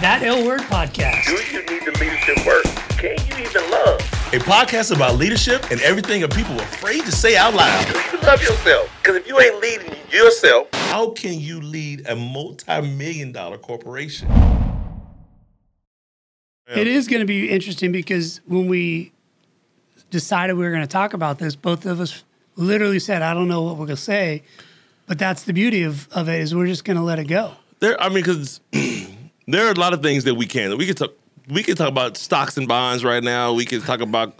That L Word Podcast. Do you need the leadership work? Can you even love? A podcast about leadership and everything that people are afraid to say out loud. Do you love yourself? Because if you ain't leading yourself, How can you lead a multi-million dollar corporation? It is going to be interesting because when we decided we were going to talk about this, both of us literally said, I don't know what we're going to say. But that's the beauty of, of it is we're just going to let it go. There, I mean, because there are a lot of things that we can. We can talk. We can talk about stocks and bonds right now. We can talk about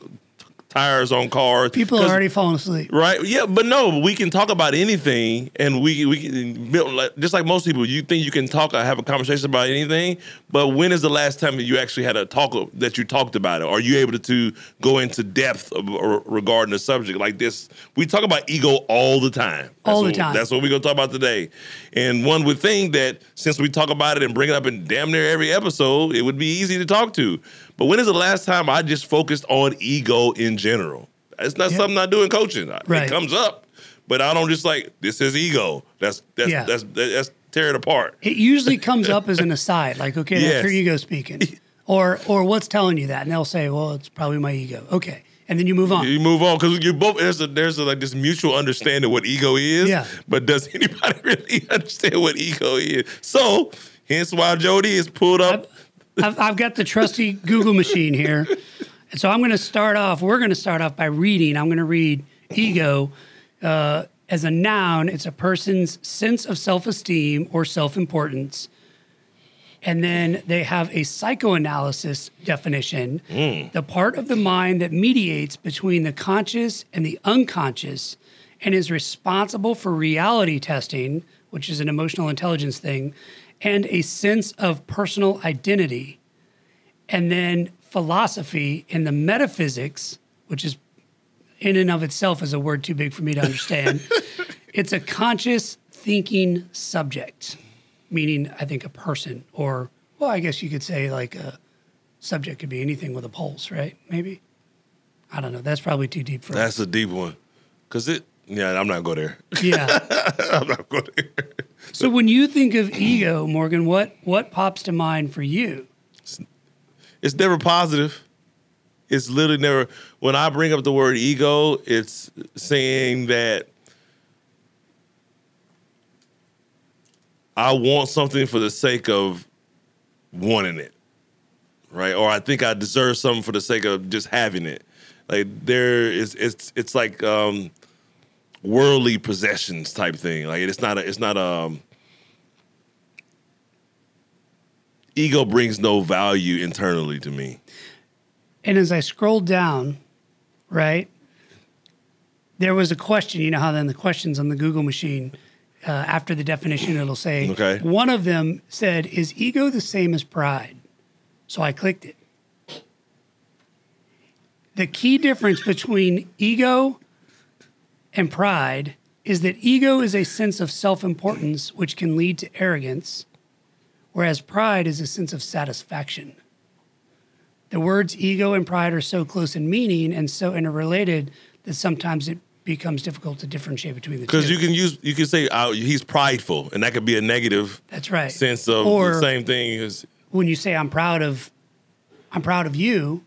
tires on cars. People are already falling asleep. Right. Yeah, but no, we can talk about anything, and we we can build like, just like most people. You think you can talk or have a conversation about anything, but when is the last time that you actually had a talk of- that you talked about it? Are you able to go into depth of, uh, or regarding a subject like this? We talk about ego all the time. That's All the what- time. That's what we're gonna talk about today. And one would think that since we talk about it and bring it up in damn near every episode, it would be easy to talk to. But when is the last time I just focused on ego in general? It's not Yeah. something I do in coaching. Right. It comes up, but I don't just like this is ego. That's that's Yeah. that's that's tear it apart. It usually comes up as an aside, like, okay, that's Yes. your ego speaking. Or or what's telling you that? And they'll say, well, it's probably my ego. Okay. And then you move on. You move on because you both there's a there's a, like this mutual understanding of what ego is. Yeah. But does anybody really understand what ego is? So hence why Jody is pulled up. I've, I've got the trusty Google machine here. And so I'm going to start off, we're going to start off by reading. I'm going to read ego uh, as a noun. It's a person's sense of self esteem or self importance. And then they have a psychoanalysis definition the part of the mind that mediates between the conscious and the unconscious and is responsible for reality testing, which is an emotional intelligence thing, and a sense of personal identity. And then philosophy and the metaphysics, which is in and of itself is a word too big for me to understand. it's a conscious thinking subject, meaning I think a person, or well, I guess you could say like a subject could be anything with a pulse, right? Maybe. I don't know. That's probably too deep for That's a deep one, cause it. Yeah, I'm not go there. Yeah. I'm not go there. So when you think of ego, Morgon, what what pops to mind for you? it's never positive. It's literally never. When I bring up the word ego, it's saying that I want something for the sake of wanting it, right? Or I think I deserve something for the sake of just having it. Like there is, it's it's like um, worldly possessions type thing. Like it's not a, it's not um. Ego brings no value internally to me. And as I scrolled down, right, there was a question. You know how then the questions on the Google machine, uh, after the definition, it'll say, Okay. one of them said, Is ego the same as pride? So I clicked it. The key difference between ego and pride is that ego is a sense of self importance, which can lead to arrogance, whereas pride is a sense of satisfaction. The words ego and pride are so close in meaning and so interrelated that sometimes it becomes difficult to differentiate between the two. Because you can use you can say uh, he's prideful, and that could be a negative That's right. sense of Or- the same thing as when you say I'm proud of I'm proud of you,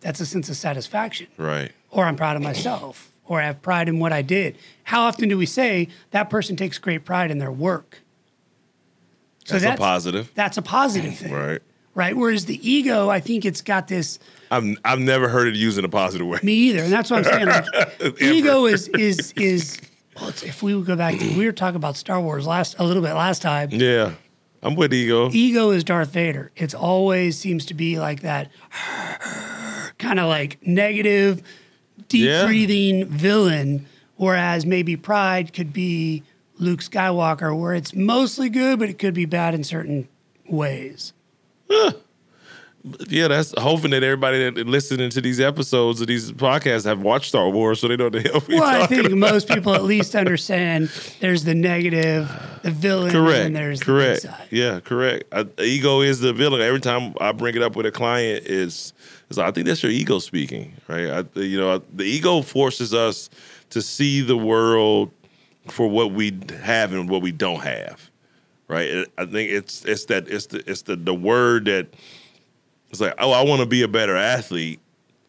that's a sense of satisfaction. right. Or I'm proud of myself, or I have pride in what I did. How often do we say that person takes great pride in their work? So That's, a positive, That's a positive thing. right? Right. Whereas the ego, I think it's got this I've I've never heard it used in a positive way. Me either, and that's what I'm saying. Like, ego is is is. Well, if we would go back to we were talking about Star Wars last a little bit last time. Yeah, I'm with ego. Ego is Darth Vader. It's always seems to be like that, kind of like negative, deep Yeah. breathing villain. Whereas maybe pride could be Luke Skywalker, where it's mostly good, but it could be bad in certain ways. Yeah, that's hoping that everybody that listening to these episodes of these podcasts have watched Star Wars, so they know what the hell we Well, I think most people at least understand there's the negative, the villain, Correct. and there's correct. the. Yeah, correct. I, ego is the villain. Every time I bring it up with a client, is I think that's your ego speaking, right? I, you know, the ego forces us to see the world for what we have and what we don't have, right? I think it's it's that it's the it's the the word that it's like, oh, I want to be a better athlete,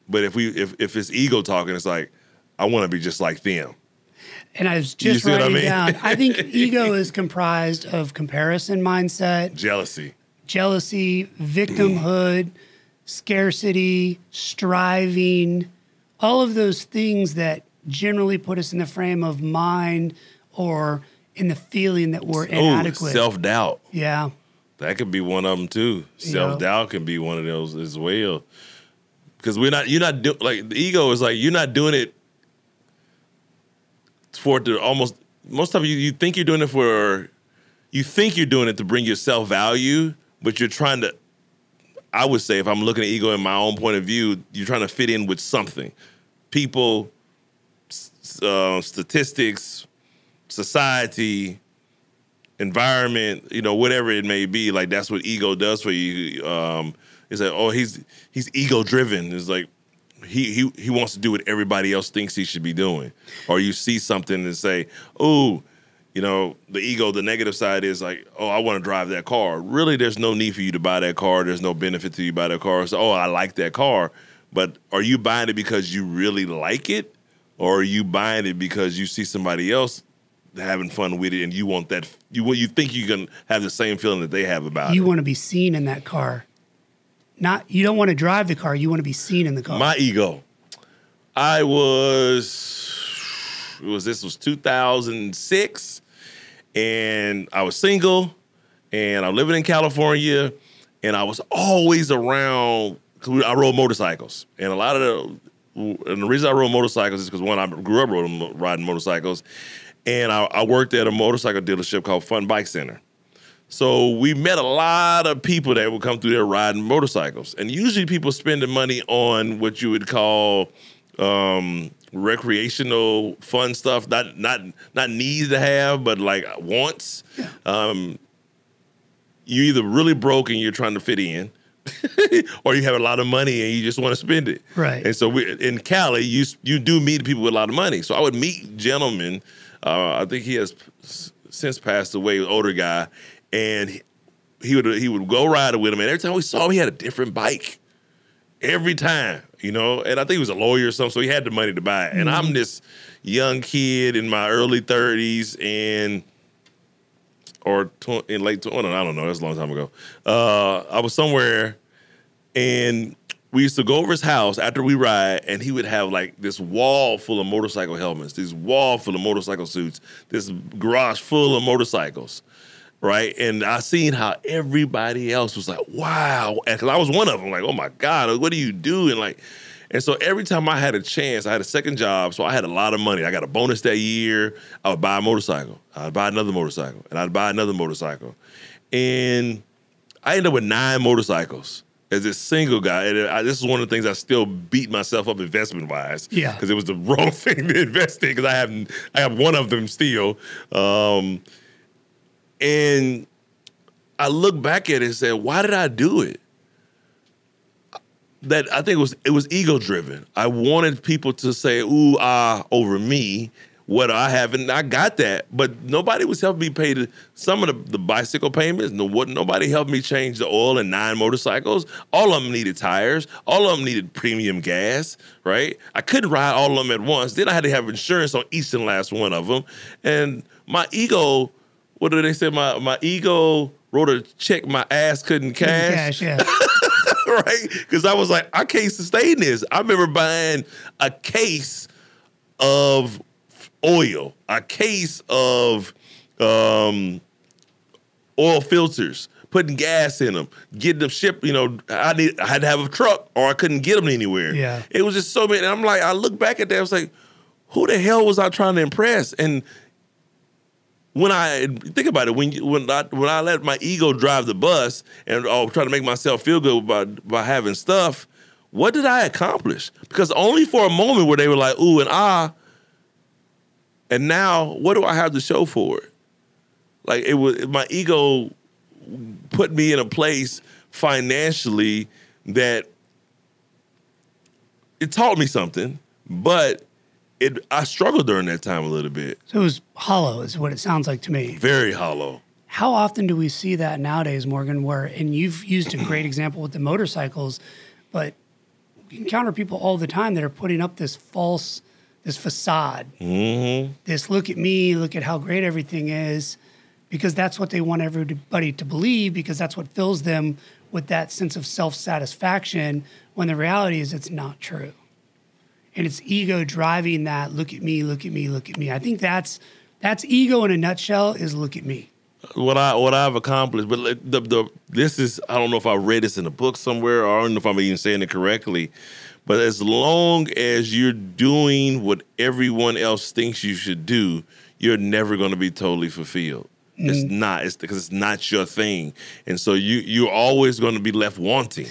but if we if if it's ego talking, it's like I want to be just like them. And I was just what I writing mean? down. I think ego is comprised of comparison mindset, Jealousy. jealousy, victimhood, scarcity, striving, all of those things that generally put us in the frame of mind or in the feeling that we're Oh, inadequate. self doubt. yeah. That could be one of them too. Self doubt can be one of those as well. Because we're not, you're not doing like the ego is like you're not doing it for it to almost most of you, you think you're doing it for you think you're doing it to bring yourself value, but you're trying to. I would say if I'm looking at ego in my own point of view, you're trying to fit in with something, people, uh, statistics, society, environment, you know, whatever it may be, like that's what ego does for you. Um, it's like, oh, he's he's ego driven. It's like he he he wants to do what everybody else thinks he should be doing. Or you see something and say, oh, you know, the ego, the negative side is like, oh, I want to drive that car. Really, there's no need for you to buy that car. There's no benefit to you buy that car. So, oh, I like that car. But are you buying it because you really like it? Or are you buying it because you see somebody else having fun with it and you want that you you think you can have the same feeling that they have about You it? want to be seen in that car. Not you don't want to drive the car, you want to be seen in the car. My ego. I was it was this was 2006 and I was single and I'm living in California and I was always around I rode motorcycles and a lot of the and the reason I rode motorcycles is because one I grew up riding, riding motorcycles and I, I worked at a motorcycle dealership called Fun Bike Center. So we met a lot of people that would come through there riding motorcycles, and usually people spending money on what you would call um, recreational fun stuff, not not not needs to have, but like wants. Um, you either really broke and you're trying to fit in, or you have a lot of money and you just want to spend it. Right. And so we, in Cali, you you do meet people with a lot of money. So I would meet gentlemen. Uh, I think he has since passed away, older guy, and he, he would he would go riding with him. And every time we saw him, he had a different bike. Every time, you know, and I think he was a lawyer or something, so he had the money to buy it. And I'm this young kid in my early 30s, and or tw- in late 20, I don't know, that's a long time ago. Uh, I was somewhere and we used to go over his house after we ride, and he would have like this wall full of motorcycle helmets, this wall full of motorcycle suits, this garage full of motorcycles, right? And I seen how everybody else was like, "Wow!" Because I was one of them, like, "Oh my god, what do you do?" And like, and so every time I had a chance, I had a second job, so I had a lot of money. I got a bonus that year. I would buy a motorcycle. I'd buy another motorcycle, and I'd buy another motorcycle, and I ended up with nine motorcycles as this single guy. And I, this is one of the things I still beat myself up investment wise. Yeah. because it was the wrong thing to invest in. Because I have I have one of them still, um, and I look back at it and say, why did I do it? That I think it was it was ego driven. I wanted people to say ooh ah over me. What I have, and I got that, but nobody was helping me pay the, some of the, the bicycle payments. No, what nobody helped me change the oil in nine motorcycles. All of them needed tires. All of them needed premium gas. Right? I couldn't ride all of them at once. Then I had to have insurance on each and last one of them. And my ego, what do they say? My my ego wrote a check my ass couldn't Cash, yeah. right? Because I was like, I can't sustain this. I remember buying a case of oil, a case of um, oil filters, putting gas in them, getting them shipped. You know, I need, I had to have a truck, or I couldn't get them anywhere. Yeah. it was just so many. And I'm like, I look back at that, I was like, who the hell was I trying to impress? And when I think about it, when when I when I let my ego drive the bus and oh, trying to make myself feel good by by having stuff, what did I accomplish? Because only for a moment where they were like ooh and ah, and now what do I have to show for it? Like it was my ego put me in a place financially that it taught me something, but it I struggled during that time a little bit. So it was hollow, is what it sounds like to me. Very hollow. how often do we see that nowadays, Morgon? Where and you've used a great example with the motorcycles, but we encounter people all the time that are putting up this false, this facade, mm-hmm. this look at me, look at how great everything is, because that's what they want everybody to believe, because that's what fills them with that sense of self satisfaction. When the reality is, it's not true and it's ego driving that look at me look at me look at me i think that's that's ego in a nutshell is look at me what I what I've accomplished, but the the this is I don't know if I read this in a book somewhere or I don't know if I'm even saying it correctly. But as long as you're doing what everyone else thinks you should do, you're never going to be totally fulfilled. Mm-hmm. It's not. It's because it's not your thing, and so you you're always going to be left wanting.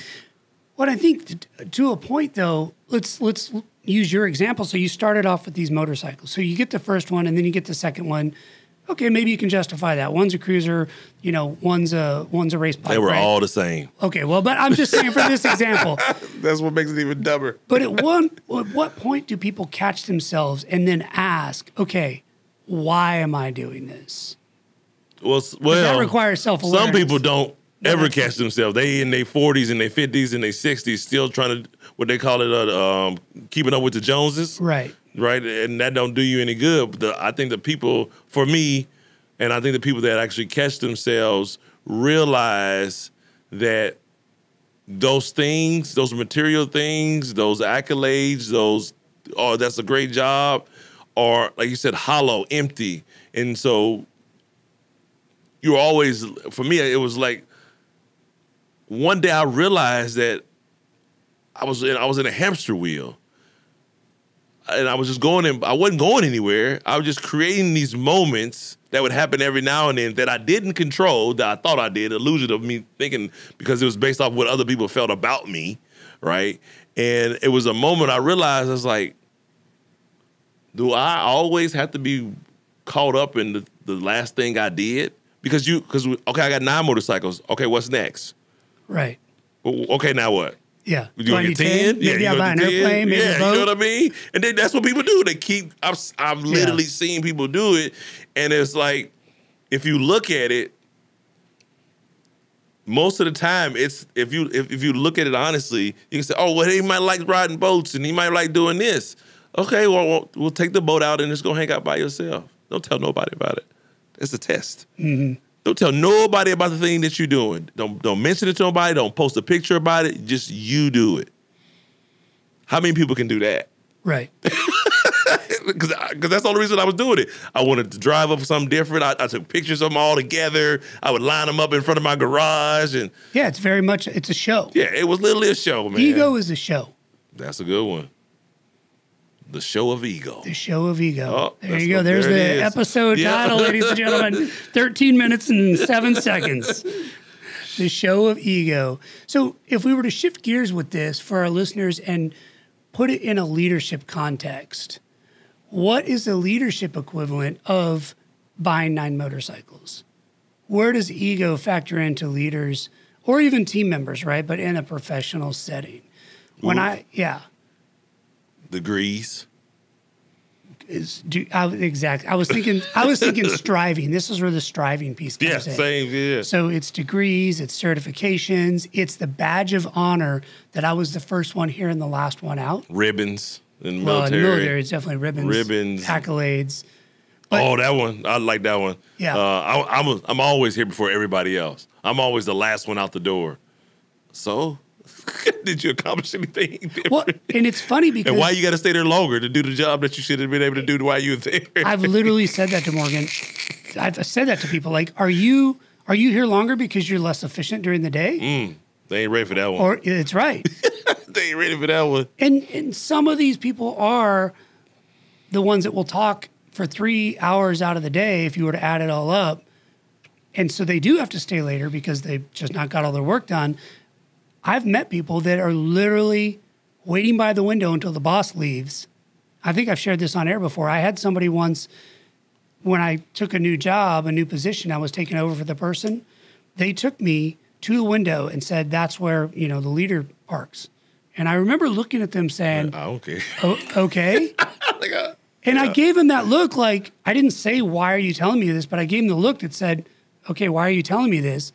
what i think t- to a point though let's let's use your example so you started off with these motorcycles so you get the first one and then you get the second one okay maybe you can justify that one's a cruiser you know one's a one's a race bike They were right? all the same. okay well but i'm just saying for this example That's what makes it even dumber. But at one, at what point do people catch themselves and then ask, okay, why am I doing this? Well, well, requires self-awareness. Some people don't ever catch themselves. They in their forties and their fifties and their sixties, still trying to what they call it, uh, um, keeping up with the Joneses, Right. right? And that don't do you any good. But the, I think the people, for me, and I think the people that actually catch themselves realize that those things, those material things, those accolades, those oh, that's a great job, are like you said, hollow, empty, and so you're always for me it was like one day I realized that I was in I was in a hamster wheel. And I was just going in, I wasn't going anywhere. I was just creating these moments that would happen every now and then that I didn't control, that I thought I did, illusion of me thinking because it was based off what other people felt about me, right? And it was a moment I realized I was like, do I always have to be caught up in the, the last thing I did? Because you, because okay, I got nine motorcycles. Okay, what's next? Right. Okay, now what? Yeah. You Do I gonna need get ten? Maybe you I'll buy an 10? airplane, maybe yeah, a you know what I mean. And then that's what people do. They keep. I've I've literally seen people do it, and it's like if you look at it, most of the time it's if you if, if you look at it honestly, you can say, oh well, he might like riding boats and he might like doing this. Okay, well we'll, we'll take the boat out and just go hang out by yourself. Don't tell nobody about it. It's a test. Mm-hmm. Don't tell nobody about the thing that you're doing. Don't don't mention it to nobody. Don't post a picture about it. Just you do it. How many people can do that? Right. Because that's the only reason I was doing it. I wanted to drive up something different. I, I took pictures of them all together. I would line them up in front of my garage, and Yeah, it's very much, it's a show. yeah, it was literally a show, man. Ego is a show. That's a good one. The show of ego. The show of ego. Oh, there you go. There's there the is. episode Yeah. title, ladies and gentlemen. 13 minutes and seven seconds. The show of ego. So, if we were to shift gears with this for our listeners and put it in a leadership context, what is the leadership equivalent of buying nine motorcycles? Where does ego factor into leaders or even team members, right? But in a professional setting. When I, yeah. Degrees. is do I, exactly. I was thinking. I was thinking striving. This is where the striving piece comes Yeah, in. same. Yeah. So it's degrees, it's certifications, it's the badge of honor that I was the first one here and the last one out. Ribbons in Well, in military. the military, it's definitely ribbons, Ribbons. accolades. oh, that one. I like that one. Yeah. Uh, I, I'm a, I'm always here before everybody else. I'm always the last one out the door. So, did you accomplish anything? different? Well, and it's funny because And why you got to stay there longer to do the job that you should have been able to do while you were there? I've literally said that to Morgon. I've said that to people. Like, are you are you here longer because you're less efficient during the day? Mm, they ain't ready for that one. Or it's right. they ain't ready for that one. And and some of these people are the ones that will talk for three hours out of the day if you were to add it all up. And so they do have to stay later because they've just not got all their work done. I've met people that are literally waiting by the window until the boss leaves. I think I've shared this on air before. I had somebody once when I took a new job, a new position, I was taking over for the person. They took me to the window and said, That's where, you know, the leader parks. And I remember looking at them saying, I don't care. "O- okay. Like, uh, And I gave him that look like, I didn't say, why are you telling me this? But I gave him the look that said, okay, why are you telling me this?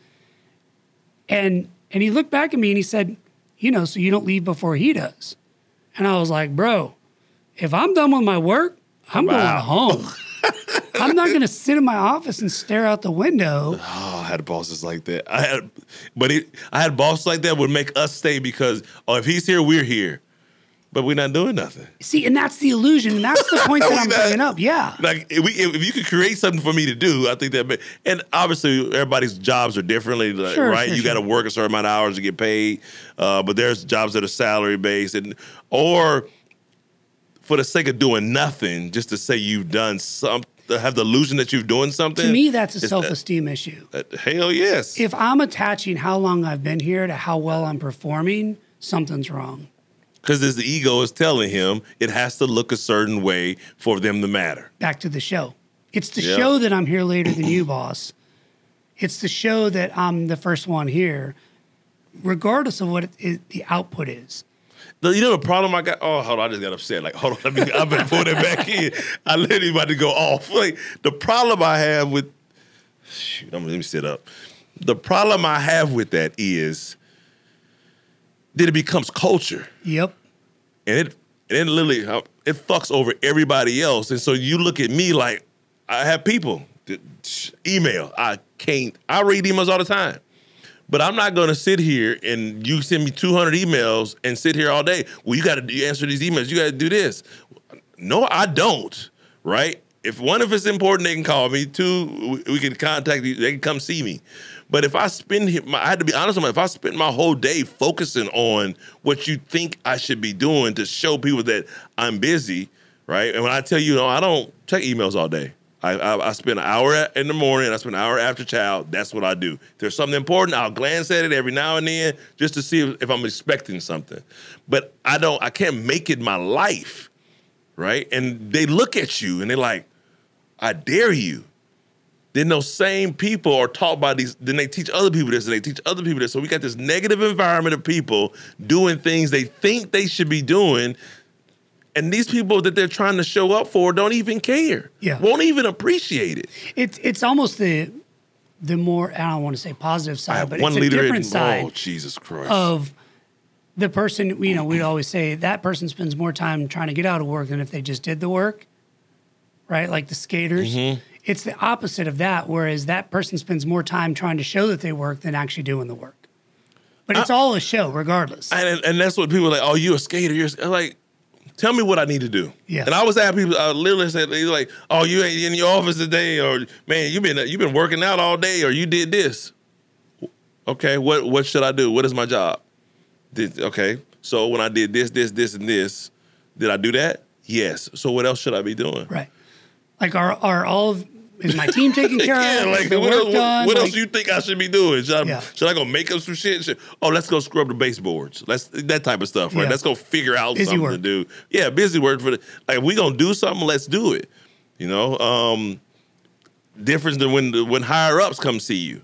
And and he looked back at me and he said, you know, so you don't leave before he does. And I was like, bro, if I'm done with my work, I'm Wow. going home. I'm not going to sit in my office and stare out the window. Oh, I had bosses like that. I had, but it, I had bosses like that would make us stay because oh, if he's here, we're here, but we're not doing nothing. See, and that's the illusion. And that's the point that I'm Not- bringing up. Yeah. Like if, we, if you could create something for me to do, I think that. ma- And obviously, everybody's jobs are differently, like, Sure, right? sure, you got to work a certain amount of hours to get paid, uh, but there's jobs that are salary based, and or for the sake of doing nothing, just to say you've done something, have the illusion that you're doing something. To me, that's a self esteem issue. uh, hell yes. If I'm attaching how long I've been here to how well I'm performing, something's wrong. Because the ego is telling him it has to look a certain way for them to matter. Back to the show. It's the Yeah. show that I'm here later than you, boss. It's the show that I'm the first one here, regardless of what it, it, the output is. The- You know the problem I got? Oh, hold on, I just got upset. Like, hold on, let me, I'm gonna put it back in. I literally about to go off. Like the problem I have with, shoot, I'm, let me sit up. The problem I have with that is that it becomes culture, Yep. and it and it literally uh, it fucks over everybody else. And so you look at me like I have people that, email. I can't. I read emails all the time. But I'm not going to sit here and you send me 200 emails and sit here all day. Well, you got to answer these emails. You got to do this. No, I don't. Right? If one, if it's important, they can call me. Two, we- we can contact you. They can come see me. But if I spend, my, I had to be honest with myself. If I spend my whole day focusing on what you think I should be doing to show people that I'm busy, right? And when I tell you, no, I don't check emails all day. I, I, I spend an hour in the morning. I spend an hour after child. That's what I do. If there's something important, I'll glance at it every now and then just to see if, if I'm expecting something. But I don't. I can't make it my life, right? And they look at you and they're like, "I dare you." Then those same people are taught by these. Then they teach other people this, and they teach other people this. So we got this negative environment of people doing things they think they should be doing, and these people that they're trying to show up for don't even care. Yeah. won't even appreciate it. It's it's almost the the more I don't want to say positive side, but it's a leader. different in, side Oh Jesus Christ! of the person. You know, we'd always say that person spends more time trying to get out of work than if they just did the work. Right, like the skaters. Mm-hmm. It's the opposite of that. Whereas that person spends more time trying to show that they work than actually doing the work. But it's all a show, regardless. and and that's what people are like. Oh, you a skater? You're a-" like. Tell me what I need to do. Yeah. And I always have people. I literally said, they like, "Oh, you ain't in your office today, or man, you been you've been working out all day, or you did this." Okay, what what should I do? What is my job? Did, okay, so when I did this, this, this, and this, did I do that? Yes. So what else should I be doing? right. Like, are are all of, is my team taken care yeah, of? like what, else, what, done? what else do you think I should be doing? Should I, Yeah. should I go make up some shit? Should- oh, let's go scrub the baseboards. Let's that type of stuff, right? Yeah. Let's go figure out Busy something to do. Yeah, busy work for the like. If we gonna do something, let's do it. You know, um, difference than when the, when higher ups come see you,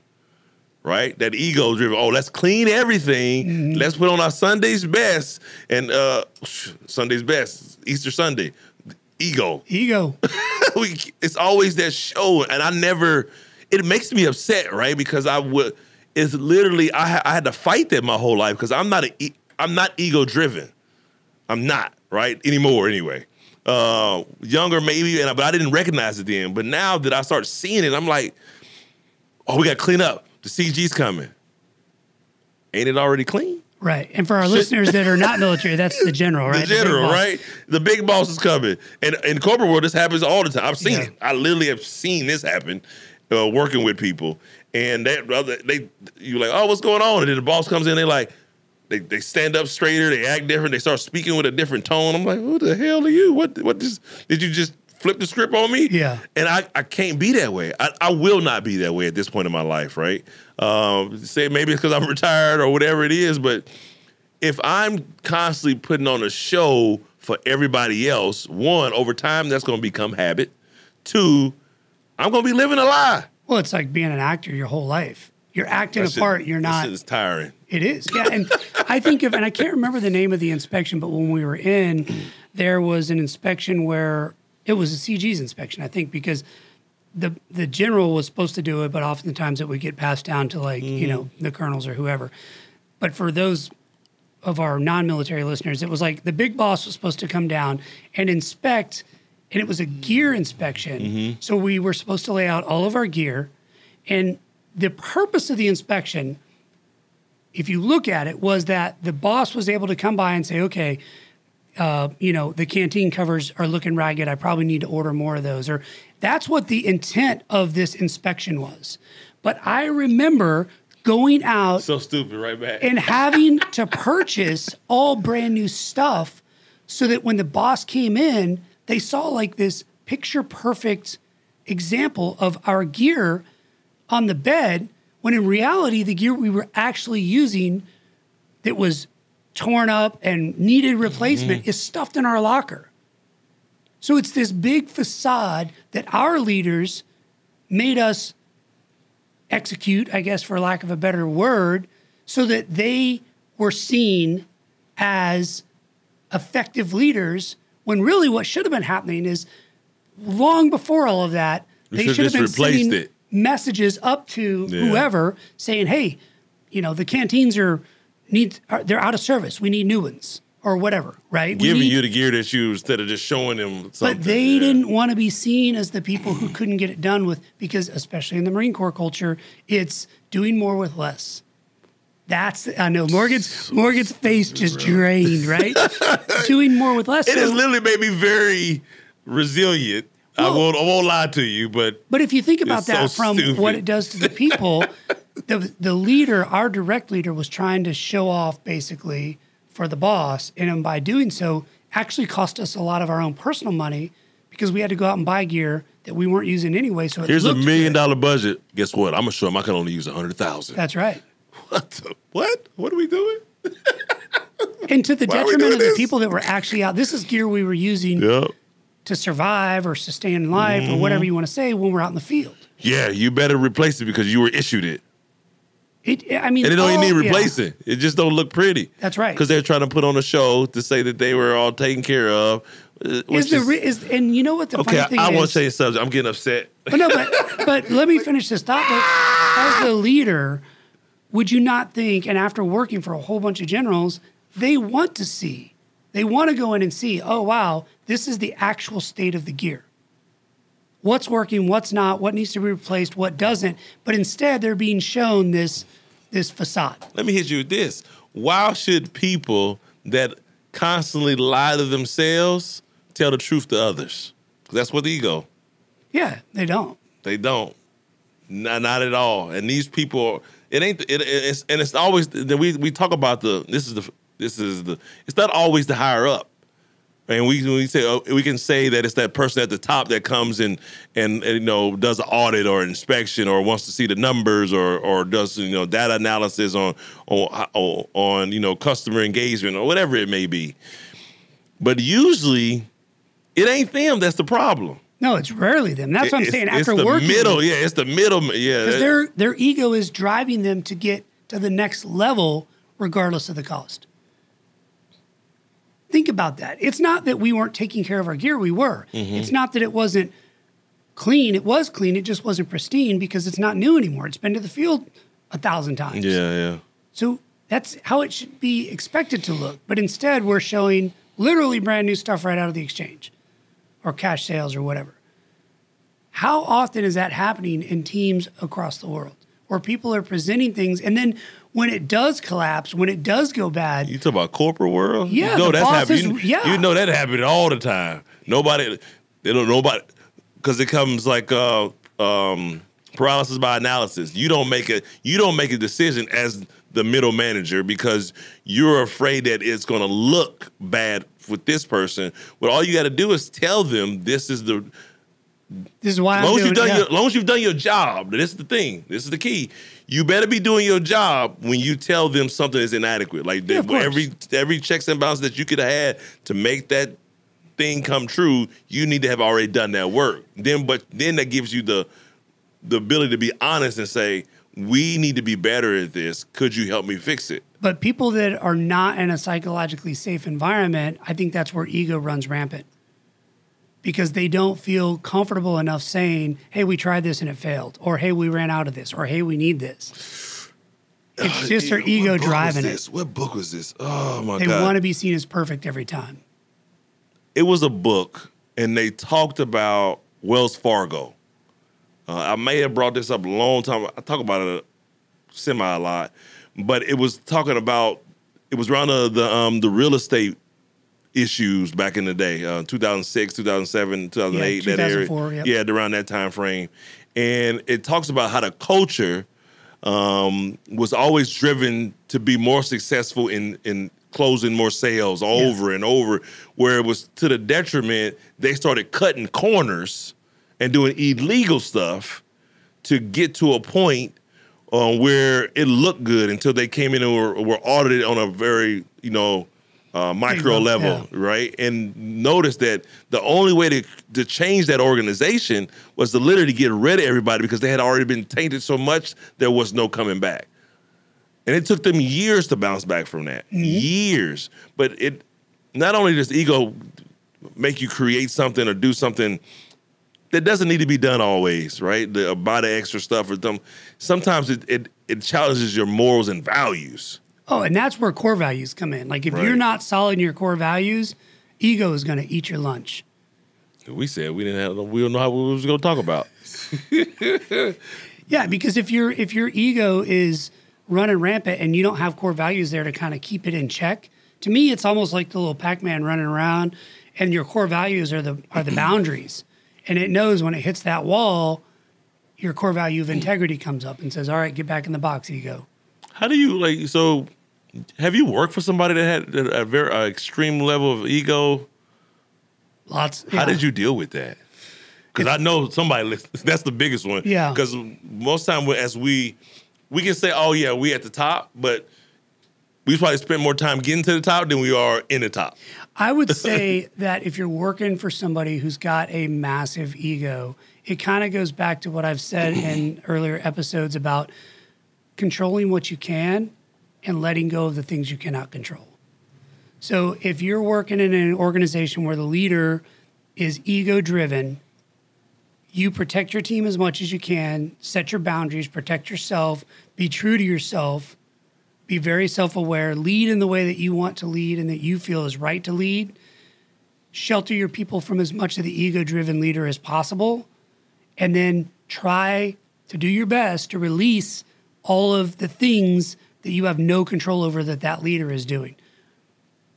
right? That ego driven. Oh, let's clean everything. Mm-hmm. Let's put on our Sunday's best and uh, Sunday's best Easter Sunday. Ego ego. we, it's always that show, and I never. It makes me upset, right? Because I would. It's literally I, I had to fight that my whole life because I'm not a I'm not ego driven. I'm not right anymore. Anyway, uh, younger maybe, and but I didn't recognize it then. But now that I start seeing it, I'm like, oh, we got to clean up. The CG's coming. Ain't it already clean? Right. And for our listeners that are not military, that's the general, right? the general, boss. right? The big boss is coming. And in corporate world, this happens all the time. I've seen Yeah. it. I literally have seen this happen uh, working with people. And that brother, they you're like, oh, what's going on? And then the boss comes in, they like, they, they stand up straighter, they act different, they start speaking with a different tone. I'm like, who the hell are you? What what just did you just flip the script on me? Yeah. And I, I can't be that way. I, I will not be that way at this point in my life, right? Um, say maybe it's because I'm retired or whatever it is, but if I'm constantly putting on a show for everybody else, one, over time, that's going to become habit. Two, I'm going to be living a lie. Well, it's like being an actor your whole life. You're acting That a shit- part. You're not. It's tiring. It is, yeah. And I think of, and I can't remember the name of the inspection, but when we were in, there was an inspection where it was a CG's inspection, I think, because the the general was supposed to do it, but oftentimes it would get passed down to like you know Mm-hmm. the colonels or whoever. But for those of our non-military listeners, it was like the big boss was supposed to come down and inspect, and it was a gear inspection. Mm-hmm. So we were supposed to lay out all of our gear, and the purpose of the inspection, if you look at it, was that the boss was able to come by and say, okay. Uh, you know the canteen covers are looking ragged. I probably need to order more of those. Or that's what the intent of this inspection was. But I remember going out So stupid, right back. and having to purchase all brand new stuff so that when the boss came in, they saw like this picture perfect example of our gear on the bed, when in reality, the gear we were actually using that was torn up and needed replacement mm-hmm. is stuffed in our locker. So it's this big facade that our leaders made us execute, I guess, for lack of a better word, so that they were seen as effective leaders when really what should have been happening is long before all of that, We they should should have been sending it. messages up to Yeah. whoever saying, hey, you know, the canteens are need are, they're out of service. We need new ones or whatever, right? Giving need- you the gear that you instead of just showing them something. but they yeah. didn't want to be seen as the people who couldn't get it done with because especially in the Marine Corps culture, it's doing more with less. That's I know Morgon's Morgon's face just drained, right? doing more with less. It has literally made me very resilient. I won't. I won't lie to you, but But if you think about that so from stupid. what it does to the people, the the leader, our direct leader, was trying to show off basically for the boss, and by doing so, actually cost us a lot of our own personal money because we had to go out and buy gear that we weren't using anyway. So here's a million good. dollar budget. Guess what? I'm gonna show them I can only use a hundred thousand. That's right. What? The, what? What are we doing? And to the Why detriment of the people that were actually out, this is gear we were using Yep. to survive or sustain life Mm-hmm. or whatever you want to say when we're out in the field. Yeah, you better replace it because you were issued it, It, I mean, and it don't even all- need yeah. replacing. It just don't look pretty. That's right. Because they're trying to put on a show to say that they were all taken care of. uh, Is the is- re- is and you know what the okay, funny thing I, I want to change subject. I'm getting upset. But no, but but let me finish this thought. But as the leader, would you not think? And after working for a whole bunch of generals, they want to see, they want to go in and see. Oh wow, this is the actual state of the gear. What's working? What's not? What needs to be replaced? What doesn't? But instead, they're being shown this this facade. Let me hit you with this. Why should people that constantly lie to themselves tell the truth to others? 'Cause that's what the ego. Yeah, they don't. They don't. Not, not at all. And these people, it ain't. It, it's and it's always that we we talk about the. This is the. This is the. It's not always the higher up. And we we say oh, we can say that it's that person at the top that comes in and, and, you know does an audit or inspection or wants to see the numbers or or does you know data analysis on on on, you know customer engagement or whatever it may be. But usually, it ain't them that's the problem. No, it's rarely them. That's what I'm It's- saying. It's After the working, middle, yeah, it's the middle, yeah. because their their ego is driving them to get to the next level regardless of the cost think about that. It's not that we weren't taking care of our gear we were. Mm-hmm. it's not that it wasn't clean it was clean it just wasn't pristine because it's not new anymore. It's been to the field a thousand times. Yeah, yeah. so that's how it should be expected to look but instead we're showing literally brand new stuff right out of the exchange or cash sales or whatever. How often is that happening in teams across the world where people are presenting things and then when it does collapse, when it does go bad, You talk about corporate world? Yeah, you know that's happening. You, yeah. you know that happened all the time. Nobody, they don't nobody, because it comes like uh, um, paralysis by analysis. You don't make a you don't make a decision as the middle manager because you're afraid that it's going to look bad with this person. But all you got to do is tell them this is the this is why As long as you've done yeah. your, long as you've done your job, this is the thing. This is the key. You better be doing your job when you tell them something is inadequate. Like Yeah, every every checks and balances that you could have had to make that thing come true, you need to have already done that work. Then, but then that gives you the the ability to be honest and say, "We need to be better at this. Could you help me fix it?" But people that are not in a psychologically safe environment, I think that's where ego runs rampant. Because they don't feel comfortable enough saying, "Hey, we tried this and it failed," or "Hey, we ran out of this," or "Hey, we need this." It's just their ego driving it. What book was this? Oh my They god! They want to be seen as perfect every time. it was a book, and they talked about Wells Fargo. Uh, I may have brought this up a long time. I talk about it semi a lot, but it was talking about it was around the the, um, the real estate issues back in the day, uh, 2006, 2007, 2008, Yeah, that area. yep. Yeah, around that time frame, and it talks about how the culture um, was always driven to be more successful in in closing more sales over and over, where it was to the detriment. They started cutting corners and doing illegal stuff to get to a point um, where it looked good until they came in and were, were audited on a very you know uh, micro level, level, right? And notice that the only way to to change that organization was to literally get rid of everybody because they had already been tainted so much there was no coming back. And it took them years to bounce back from that. Years. But it not only does ego make you create something or do something that doesn't need to be done always, right? The buy the extra stuff or some sometimes it, it it challenges your morals and values. Oh, and that's where core values come in. Like if Right. you're not solid in your core values, ego is going to eat your lunch. We said we didn't have we don't know how we was gonna talk about. Yeah, because if your if your ego is running rampant and you don't have core values there to kind of keep it in check, to me it's almost like the little Pac-Man running around and your core values are the are the boundaries. And it knows when it hits that wall, your core value of integrity comes up and says, "All right, get back in the box, ego." How do you like so have you worked for somebody that had a a very uh, extreme level of ego? Lots. How did you deal with that? Because I know somebody listens. That's the biggest one. Yeah. Because most time as we we can say, oh yeah, we at the top, but we probably spend more time getting to the top than we are in the top. I would say that if you're working for somebody who's got a massive ego, it kind of goes back to what I've said in earlier episodes about controlling what you can and letting go of the things you cannot control. So if you're working in an organization where the leader is ego driven, you protect your team as much as you can, set your boundaries, protect yourself, be true to yourself, be very self aware, lead in the way that you want to lead and that you feel is right to lead. Shelter your people from as much of the ego driven leader as possible. And then try to do your best to release all of the things that you have no control over that that leader is doing.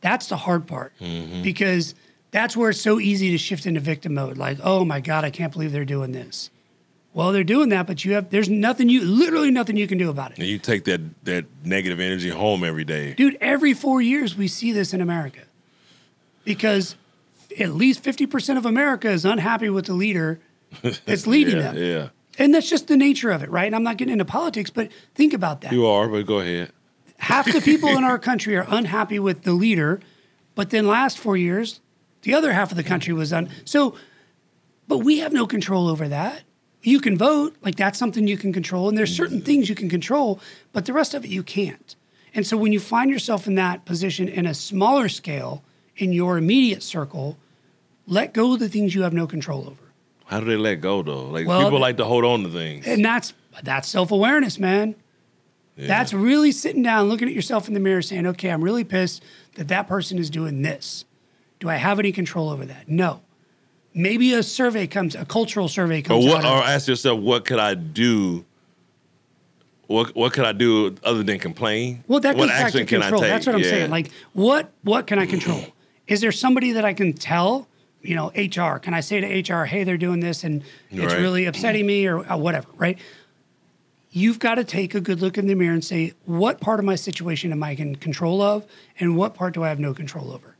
That's the hard part mm-hmm. because that's where it's so easy to shift into victim mode. Like, oh my God, I can't believe they're doing this. Well, they're doing that, but you have there's nothing you literally nothing you can do about it. And you take that that negative energy home every day. Dude, every four years we see this in America because at least 50% of America is unhappy with the leader that's leading yeah, them. yeah. And that's just the nature of it, right? And I'm not getting into politics, but think about that. You are, but go ahead. Half the people in our country are unhappy with the leader, but then last four years, the other half of the country was un. So, but we have no control over that. You can vote, like that's something you can control, and there's certain mm-hmm. things you can control, but the rest of it you can't. And so when you find yourself in that position in a smaller scale in your immediate circle, let go of the things you have no control over. How do they let go though? Like Well, people like to hold on to things. And that's that's self-awareness, man. That's really sitting down, looking at yourself in the mirror, saying, "Okay, I'm really pissed that that person is doing this. Do I have any control over that? No. Maybe a survey comes, a cultural survey Or comes what? out. Or ask yourself, what could I do? What What could I do other than complain? well, that what goes back to control. That's what I'm Yeah. saying. Like, what what can I control? is there somebody that I can tell? You know, HR. Can I say to HR, "Hey, they're doing this, and it's Right. really upsetting me," or uh, whatever, right? you've got to take a good look in the mirror and say, what part of my situation am I in control of, and what part do I have no control over?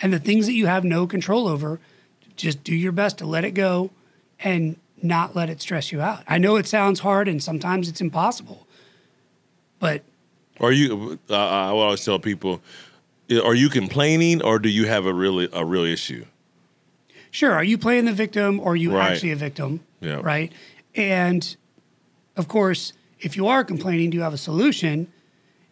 And the things that you have no control over, just do your best to let it go and not let it stress you out. I know it sounds hard and sometimes it's impossible, but Are you? Uh, I always tell people, are you complaining or do you have a really a real issue? Sure, are you playing the victim or are you Right. actually a victim? Yeah. Right. And of course, if you are complaining, do you have a solution?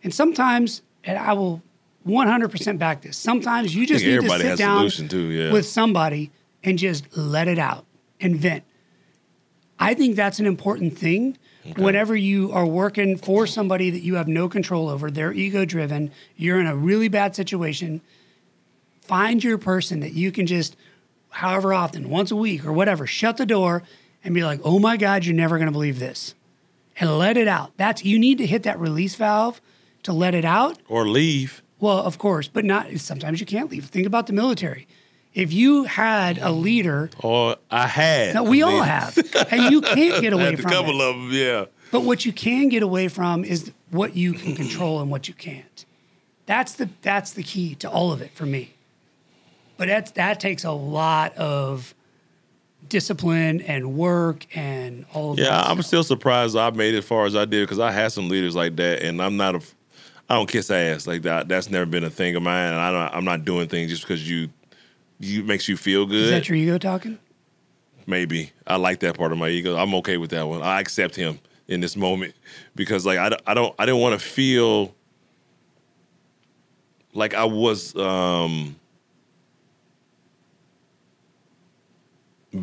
And sometimes, and I will 100% back this, sometimes you just need to sit down too, yeah. with somebody and just let it out and vent. I think that's an important thing. Whenever you are working for somebody that you have no control over, they're ego driven, you're in a really bad situation, find your person that you can just, however often, once a week or whatever, shut the door and be like, oh my God, you're never going to believe this. And let it out. That's, you need to hit that release valve to let it out. Or leave. Well, of course, but not, sometimes you can't leave. Think about the military. If you had a leader, Or I had. now we all leave. have, and you can't get I away had a couple it. of them, yeah. But what you can get away from is what you can control and what you can't. That's the that's the key to all of it for me. But that's that takes a lot of discipline and work and all of Yeah, that. I'm still surprised I made it as far as I did because I had some leaders like that, and I'm not a, I don't kiss ass like that. That's never been a thing of mine, and I don't, I'm not doing things just because you, you makes you feel good. Is that your ego talking? Maybe I like that part of my ego. I'm okay with that one. I accept him in this moment because like I, don't- I don't I didn't want to feel like I was um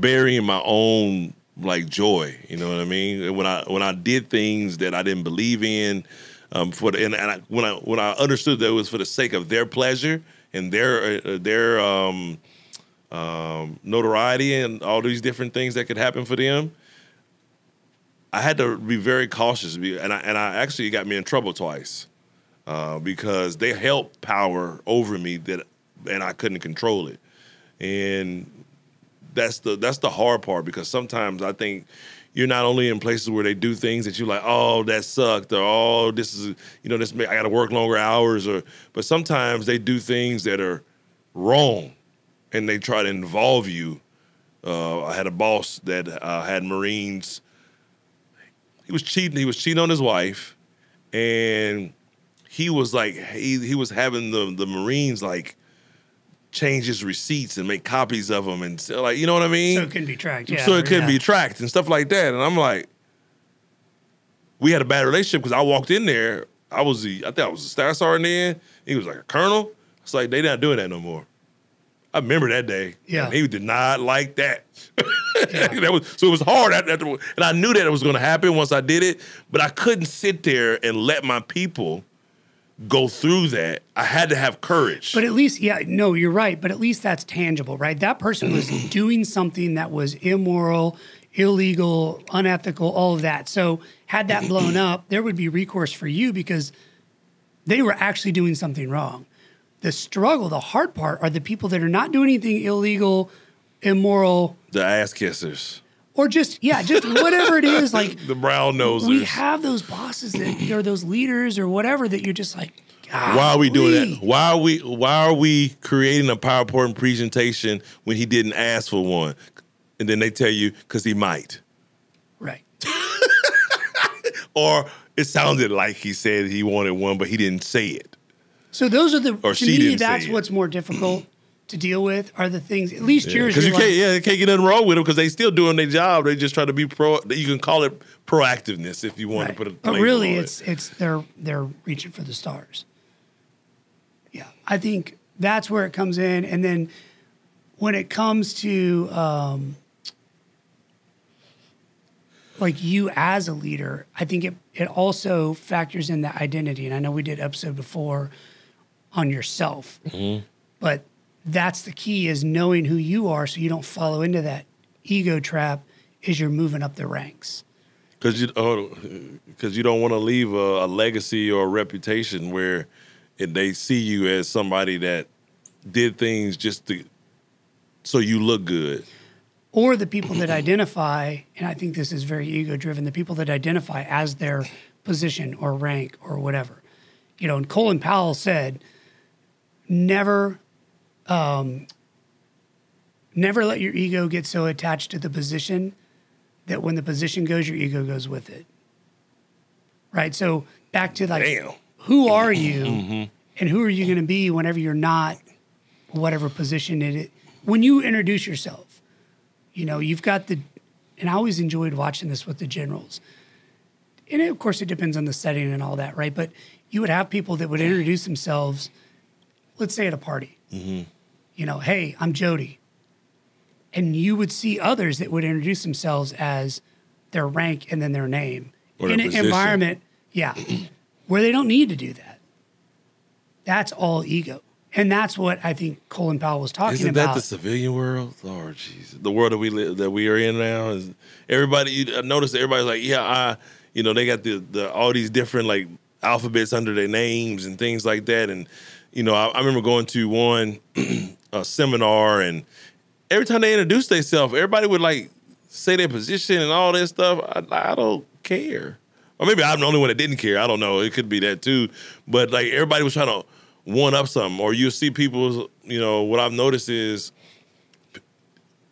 burying my own like joy. You know what I mean? When I when I did things that I didn't believe in, um, for the, and, and I, when I when I understood that it was for the sake of their pleasure and their uh, their um, um, notoriety and all these different things that could happen for them. I had to be very cautious, and I, and I actually got me in trouble twice uh, because they held power over me that, and I couldn't control it, and that's the that's the hard part because sometimes I think you're not only in places where they do things that you're like, oh, that sucked, or oh, this is you know this I got to work longer hours, or but sometimes they do things that are wrong, and they try to involve you. Uh, I had a boss that uh, had Marines. He was cheating. He was cheating on his wife, and he was like he he was having the the Marines like change his receipts and make copies of them and so, like you know what I mean So it can be tracked. Yeah. so it couldn't yeah. be tracked and stuff like that. And I'm like, we had a bad relationship because I walked in there. I was the, I think I was a staff sergeant then. He was like a colonel. It's like they not doing that no more. I remember that day. Yeah. And he did not like that. that was so it was hard after, after- and I knew that it was going to happen once I did it, but I couldn't sit there and let my people go through that. I had to have courage. But at least, yeah, no, you're right. But at least that's tangible, right? That person was doing something that was immoral, illegal, unethical, all of that. So, had that blown up, there would be recourse for you because they were actually doing something wrong. The struggle, the hard part, are the people that are not doing anything illegal, immoral, the ass kissers, or just, yeah, just whatever it is. Like, the brown nosers. we have those bosses that, or those leaders or whatever that you're just like, Why are we doing that? Why are we why are we creating a PowerPoint presentation when he didn't ask for one? And then they tell you because he might. Right. Or it sounded like he said he wanted one, but he didn't say it. So those are the Or to she me that's what's more difficult to deal with are the things at least yours Because you can't, yeah, can't get nothing wrong with them because they still doing their job. They just try to be pro. You can call it proactiveness if you want right. to put a. but really on it. it's it's they're they're reaching for the stars. Yeah, I think that's where it comes in, and then when it comes to um, like you as a leader, I think it it also factors in the identity. And I know we did episode before on yourself, but that's the key is knowing who you are, so you don't follow into that ego trap as you're moving up the ranks. because you because you don't want to leave a, a legacy or a reputation where they see you as somebody that did things just to so you look good. or the people that identify, and I think this is very ego driven, the people that identify as their position or rank or whatever. You know, and Colin Powell said, never, um, never let your ego get so attached to the position that when the position goes, your ego goes with it. Right. So back to like, Damn. who are you and who are you going to be whenever you're not whatever position it is? When you introduce yourself, you know, you've got the, and I always enjoyed watching this with the generals. And of course, it depends on the setting and all that, right? But you would have people that would introduce themselves, let's say at a party. You know, hey, I'm Jody. and you would see others that would introduce themselves as their rank and then their name Or in an position. environment, yeah, where they don't need to do that. That's all ego. And that's what I think Colin Powell was talking Isn't about. that the civilian world? Lord Jesus, the world that we live that we are in now is everybody. You notice that everybody's like, yeah, I, you know, they got the the all these different like alphabets under their names and things like that. And you know, I, I remember going to one a seminar, and every time they introduced themselves, everybody would like say their position and all that stuff. I, I don't care. Or maybe I'm the only one that didn't care. I don't know. It could be that too. But like everybody was trying to one up something. Or you see people, you know, what I've noticed is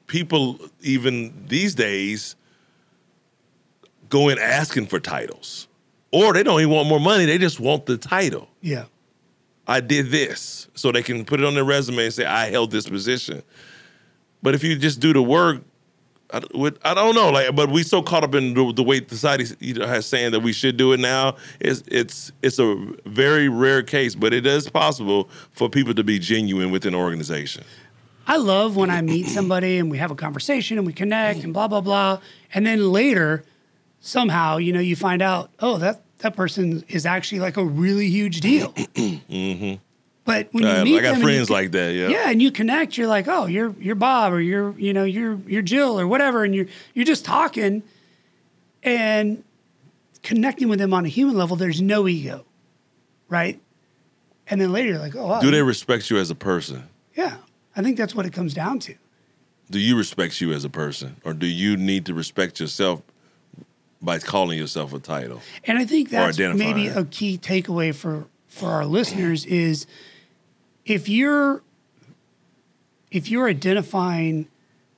people even these days go in asking for titles. Or they don't even want more money, they just want the title. yeah. I did this. So they can put it on their resume and say, I held this position. But if you just do the work, I, I don't know, like, but we so caught up in the, the way society you know, has saying that we should do it now. It's it's it's a very rare case, but it is possible for people to be genuine within an organization. I love when I meet somebody and we have a conversation and we connect and blah blah blah, and then later, somehow you know you find out, oh that that person is actually like a really huge deal. But when you Uh, meet I got them and you friends like that. Yeah. yeah, and you connect, you're like, oh, you're you're Bob or you're you know you're you're Jill or whatever, and you're you're just talking and connecting with them on a human level. There's no ego, right? And then later, you're like, oh, wow, Do they respect you as a person? yeah. I think that's what it comes down to. Do you respect you as a person, or do you need to respect yourself by calling yourself a title? And I think that's maybe a key takeaway for for our listeners is if you're if you're identifying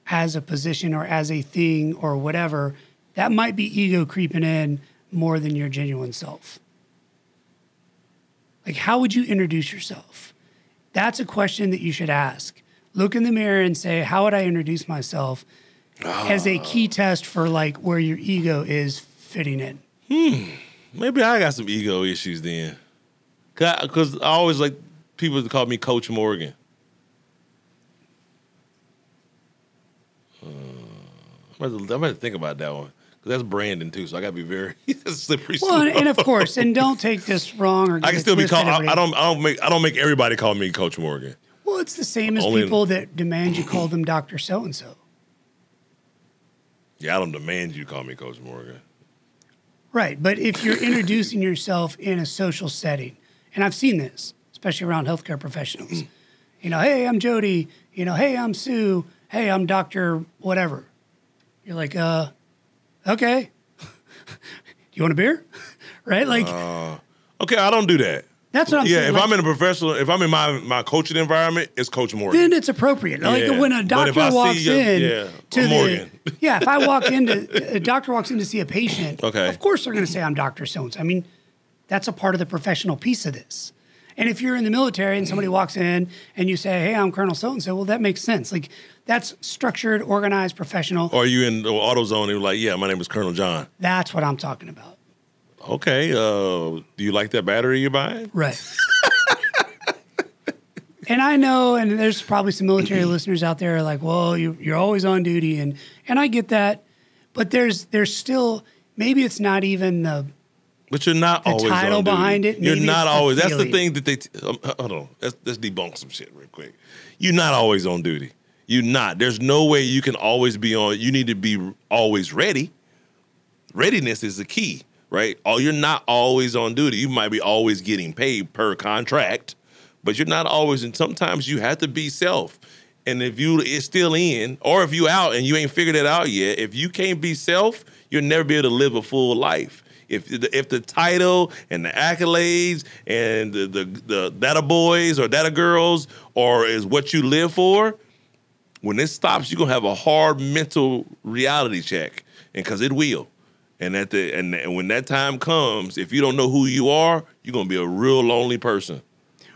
as a position or as a thing or whatever, that might be ego creeping in more than your genuine self. Like how would you introduce yourself? That's a question that you should ask. Look in the mirror and say, how would I introduce myself as a key test for like where your ego is fitting in. Hmm. Maybe I got some ego issues then, because I, always like people to call me Coach Morgon. Uh, I'm going to think about that one because that's Brandon too. So I got to be very slippery. Well, and, and of course, and don't take this wrong or I can still be called. I, I don't. I don't make. I don't make everybody call me Coach Morgon. Well, it's the same as Only- people that demand you call them Doctor So and So. Yeah, I don't demand you call me Coach Morgon. Right, but if you're introducing yourself in a social setting, and I've seen this, especially around healthcare professionals, you know, hey, I'm Jody. You know, hey, I'm Sue. Hey, I'm Doctor whatever. You're like, uh, okay. you want a beer? right, like Okay, I don't do that. That's what I'm saying. yeah, saying. if like, I'm in a professional, if I'm in my my coaching environment, it's Coach Morgon. then it's appropriate. Like Yeah. when a But if I doctor see walks you- in yeah, to the Morgon. yeah, if I walk into a doctor walks in to see a patient, Okay. of course they're going to say I'm Doctor So I mean, that's a part of the professional piece of this. And if you're in the military and somebody walks in and you say, "Hey, I'm Colonel So and So," well, that makes sense. Like that's structured, organized, professional. or you in the AutoZone and you're like, yeah, my name is Colonel John. That's what I'm talking about. Okay, uh, do you like that battery you're buying? Right. and I know, and there's probably some military listeners out there like, well, you, you're always on duty, and and I get that, but there's there's still maybe it's not even the But you're not The always title on duty. behind it, You're not always. That's the thing that they. T- um, hold on. Let's, let's debunk some shit real quick. You're not always on duty. You're not. There's no way you can always be on. You need to be always ready. Readiness is the key, right? Oh, you're not always on duty. You might be always getting paid per contract, but you're not always. And sometimes you have to be self. And if you is still in, or if you out and you ain't figured it out yet, if you can't be self, you'll never be able to live a full life. If the, if the title and the accolades and the the, the data boys or data girls or is what you live for, when it stops, you're gonna have a hard mental reality check, and because it will. And at the and, and when that time comes, if you don't know who you are, you're gonna be a real lonely person.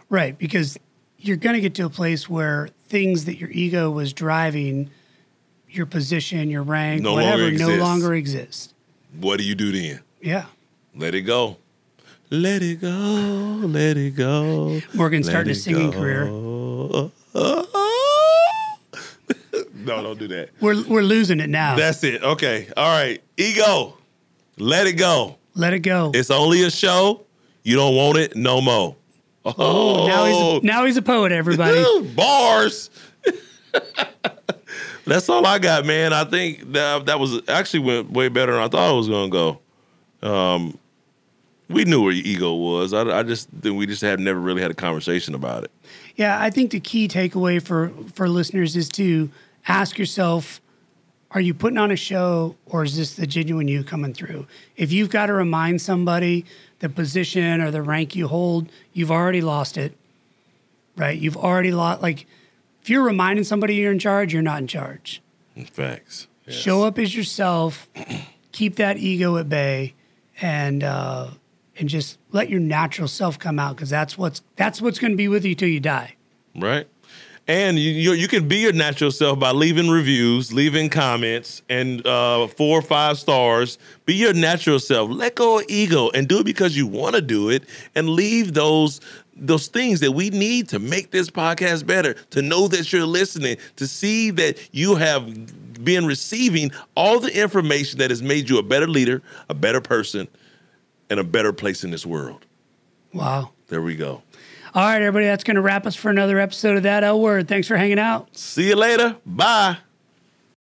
right because you're going to get to a place where things that your ego was driving, your position, your rank, No longer whatever, no longer exists. What do you do then? Yeah. Let it go. Let it go. Let it go. Morgon's Let starting a singing go. career. no, No, don't do that. We're we're losing it now. That's it. Okay. All right. Ego. Let it go. Let it go. It's only a show. You don't want it no more. Oh, now he's now he's a poet. Everybody. bars. That's all I got, man. I think that that was actually went way better than I thought it was gonna go. Um, we knew where your ego was. I, I just think we just had never really had a conversation about it. Yeah, I think the key takeaway for for listeners is to ask yourself are you putting on a show or is this the genuine you coming through? If you've got to remind somebody the position or the rank you hold, you've already lost it. Right? You've already lost like if you're reminding somebody you're in charge, you're not in charge. Facts. Yes. Show up as yourself, keep that ego at bay and uh and just let your natural self come out because that's what's that's what's going to be with you till you die. Right. And you, you, can be your natural self by leaving reviews, leaving comments, and uh, four or five stars. Be your natural self. Let go of ego and do it because you want to do it, and leave those those things that we need to make this podcast better. To know that you're listening, to see that you have been receiving all the information that has made you a better leader, a better person, and a better place in this world. Wow. There we go. All right, everybody, that's going to wrap us for another episode of That L Word. Thanks for hanging out. See you later. Bye.